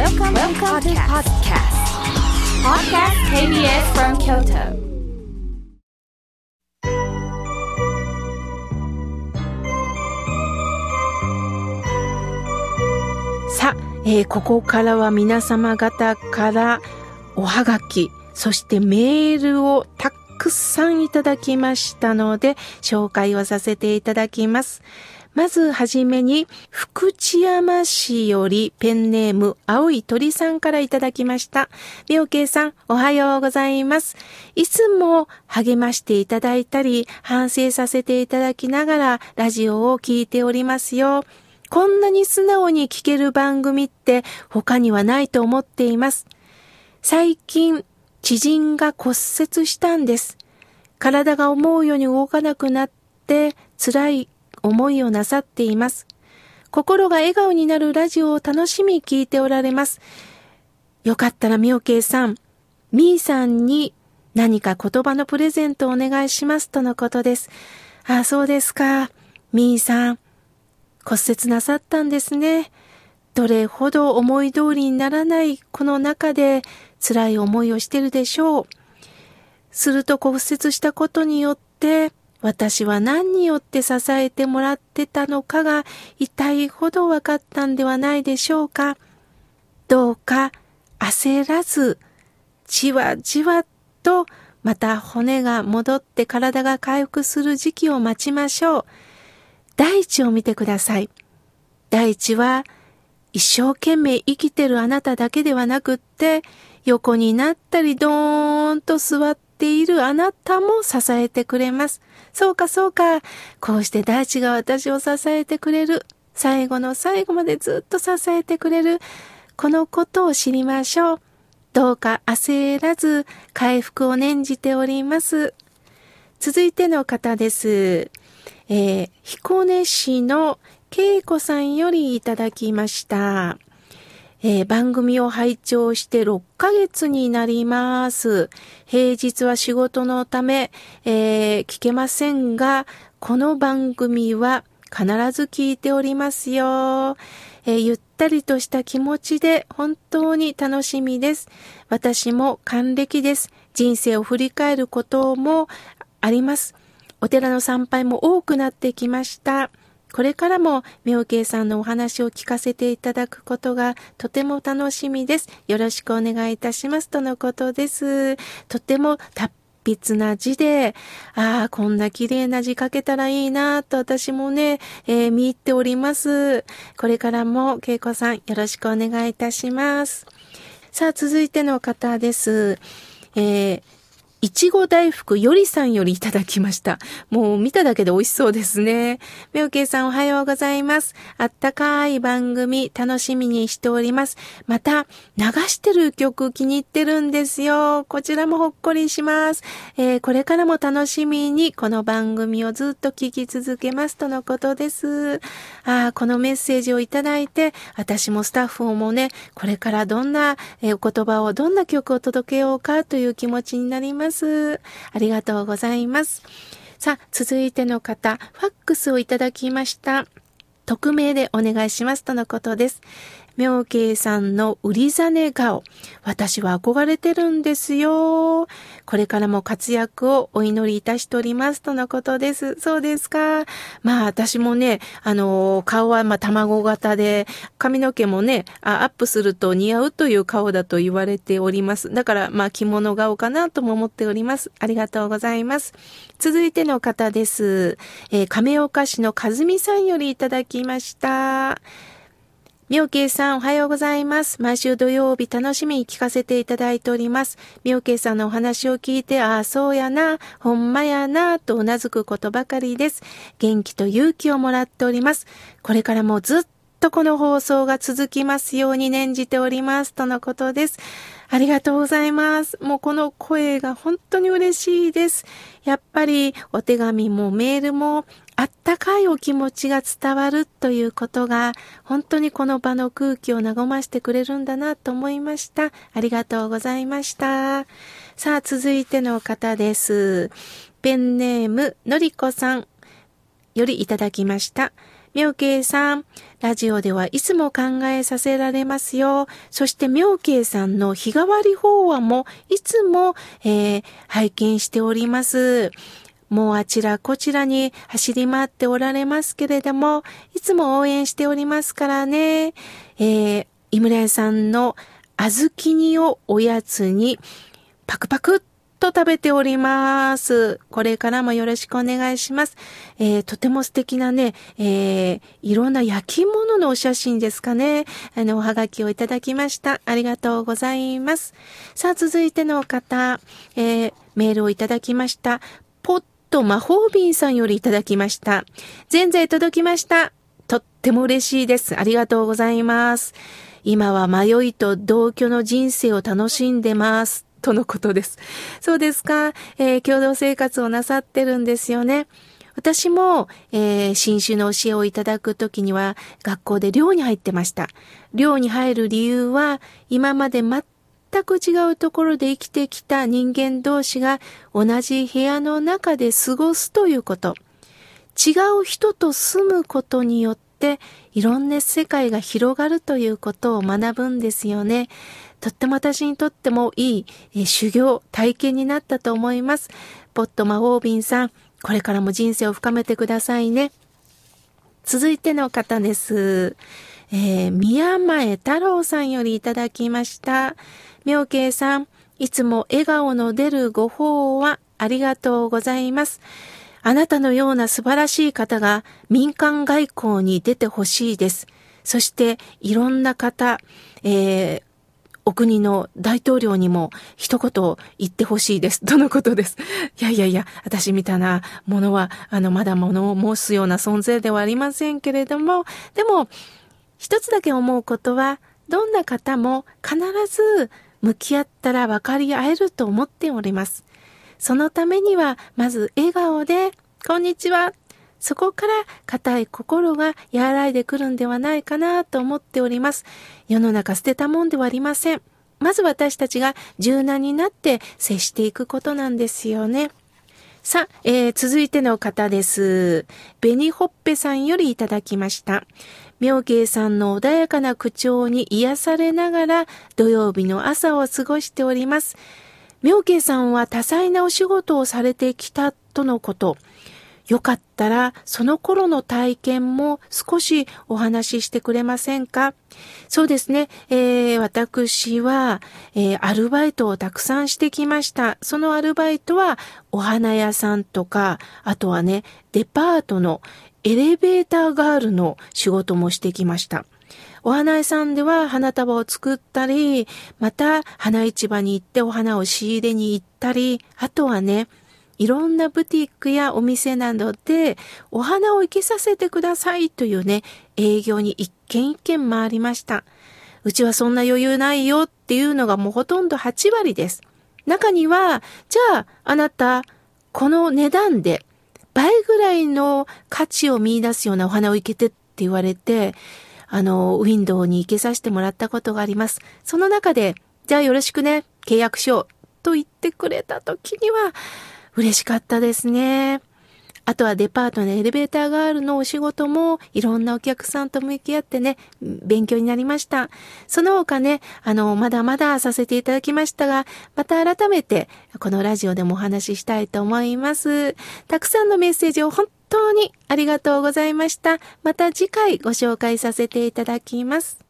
Welcome, Welcome to podcast. Podcast KBS from Kyoto. さあ、えーここからは皆様方からおはがき、そしてメールをたくさんいただきましたので、紹介をさせていただきます。まずはじめに、福知山市よりペンネーム、青い鳥さんからいただきました。妙慶さん、おはようございます。いつも励ましていただいたり、反省させていただきながら、ラジオを聞いておりますよ。こんなに素直に聞ける番組って他にはないと思っています。最近、知人が骨折したんです。体が思うように動かなくなって辛い思いをなさっています。心が笑顔になるラジオを楽しみ聞いておられます。よかったら妙慶さん、みーさんに何か言葉のプレゼントをお願いしますとのことです。ああ、そうですか。みーさん、骨折なさったんですね。どれほど思い通りにならないこの中で辛い思いをしてるでしょう。すると骨折したことによって私は何によって支えてもらってたのかが痛いほど分かったんではないでしょうか。どうか焦らず、じわじわとまた骨が戻って体が回復する時期を待ちましょう。大地を見てください。大地は一生懸命生きてるあなただけではなくって、横になったりドーンと座っているあなたも支えてくれます。そうかそうか。こうして大地が私を支えてくれる。最後の最後までずっと支えてくれる。このことを知りましょう。どうか焦らず回復を念じております。続いての方です。えー彦根市の恵子さんよりいただきました。えー番組を拝聴して6ヶ月になります。平日は仕事のため、えー聞けませんが、この番組は必ず聞いておりますよ。えーゆったりとした気持ちで本当に楽しみです。私も還暦です。人生を振り返ることもあります。お寺の参拝も多くなってきました。これからも妙慶さんのお話を聞かせていただくことがとても楽しみです。よろしくお願いいたします。とのことです。とても達筆な字で、ああ、こんな綺麗な字書けたらいいなと私もね、えー見入っております。これからも恵子さんよろしくお願いいたします。さあ、続いての方です。えーいちご大福よりさんよりいただきました。もう見ただけで美味しそうですね。みょうけいさんおはようございます。あったかい番組楽しみにしております。また、流してる曲気に入ってるんですよ。こちらもほっこりします。えーこれからも楽しみにこの番組をずっと聞き続けますとのことです。ああ、このメッセージをいただいて、私もスタッフもね、これからどんな、えーお言葉を、どんな曲を届けようかという気持ちになります。ありがとうございます。さあ、続いての方、ファックスをいただきました。匿名でお願いしますとのことです。妙慶さんの売りざね顔。私は憧れてるんですよ。これからも活躍をお祈りいたしておりますとのことです。そうですか。まあ私もね、あの、顔はまあ卵型で、髪の毛もね、アップすると似合うという顔だと言われております。だからまあ着物顔かなとも思っております。ありがとうございます。続いての方です。えー亀岡市の和美さんよりいただきました。妙慶さんおはようございます。毎週土曜日楽しみに聞かせていただいております。妙慶さんのお話を聞いて、ああ、そうやな、ほんまやな、とうなずくことばかりです。元気と勇気をもらっております。これからもずっとこの放送が続きますように念じております。とのことです。ありがとうございます。もうこの声が本当に嬉しいです。やっぱりお手紙もメールもあったかいお気持ちが伝わるということが本当にこの場の空気を和ましてくれるんだなと思いました。ありがとうございました。さあ続いての方です。ペンネームのりこさんよりいただきました。妙慶さん、ラジオではいつも考えさせられますよ。そして妙慶さんの日替わり法話もいつも、えー、拝見しております。もうあちらこちらに走り回っておられますけれども、いつも応援しておりますからね。えー、井村屋さんの小豆煮をおやつにパクパクっと食べております。これからもよろしくお願いします。えー、とても素敵なね、えー、いろんな焼き物のお写真ですかね。あの、おはがきをいただきました。ありがとうございます。さあ、続いての方、えー、メールをいただきました。と魔法瓶さんよりいただきました。前在届きました。とっても嬉しいです。ありがとうございます。今は迷いと同居の人生を楽しんでます。とのことです。そうですか？えー、共同生活をなさってるんですよね。私も、えー、新種の教えをいただくときには学校で寮に入ってました。寮に入る理由は今まで全全く違うところで生きてきた人間同士が同じ部屋の中で過ごすということ。違う人と住むことによっていろんな世界が広がるということを学ぶんですよね。とっても私にとってもいい修行、体験になったと思います。ポット魔法瓶さん、これからも人生を深めてくださいね。続いての方です。えー、宮前太郎さんよりいただきました。妙慶さん、いつも笑顔の出るご法はありがとうございます。あなたのような素晴らしい方が民間外交に出てほしいです。そしていろんな方、えー、お国の大統領にも一言言ってほしいです。とのことです？いやいやいや、私みたいなものは、あの、まだ物を申すような存在ではありませんけれども、でも、一つだけ思うことは、どんな方も必ず向き合ったら分かり合えると思っております。そのためには、まず笑顔で、こんにちは。そこから硬い心が和らいでくるんではないかなと思っております。世の中捨てたもんではありません。まず私たちが柔軟になって接していくことなんですよね。さあ、えー、続いての方です。紅ほっぺさんよりいただきました。妙慶さんの穏やかな口調に癒されながら土曜日の朝を過ごしております。妙慶さんは多彩なお仕事をされてきたとのこと。よかったら、その頃の体験も少しお話ししてくれませんか？そうですね。えー、私は、えー、アルバイトをたくさんしてきました。そのアルバイトは、お花屋さんとか、あとはね、デパートのエレベーターガールの仕事もしてきました。お花屋さんでは花束を作ったり、また花市場に行ってお花を仕入れに行ったり、あとはね、いろんなブティックやお店などでお花を生けさせてくださいというね、営業に一軒一軒回りました。うちはそんな余裕ないよっていうのがもうほとんど8割です。中には、じゃああなた、この値段で倍ぐらいの価値を見出すようなお花を生けてって言われて、あの、ウィンドウに生けさせてもらったことがあります。その中で、じゃあよろしくね、契約書と言ってくれた時には、嬉しかったですね。あとはデパートのエレベーターガールのお仕事もいろんなお客さんと向き合ってね、勉強になりました。その他ね、あの、まだまださせていただきましたが、また改めてこのラジオでもお話ししたいと思います。たくさんのメッセージを本当にありがとうございました。また次回ご紹介させていただきます。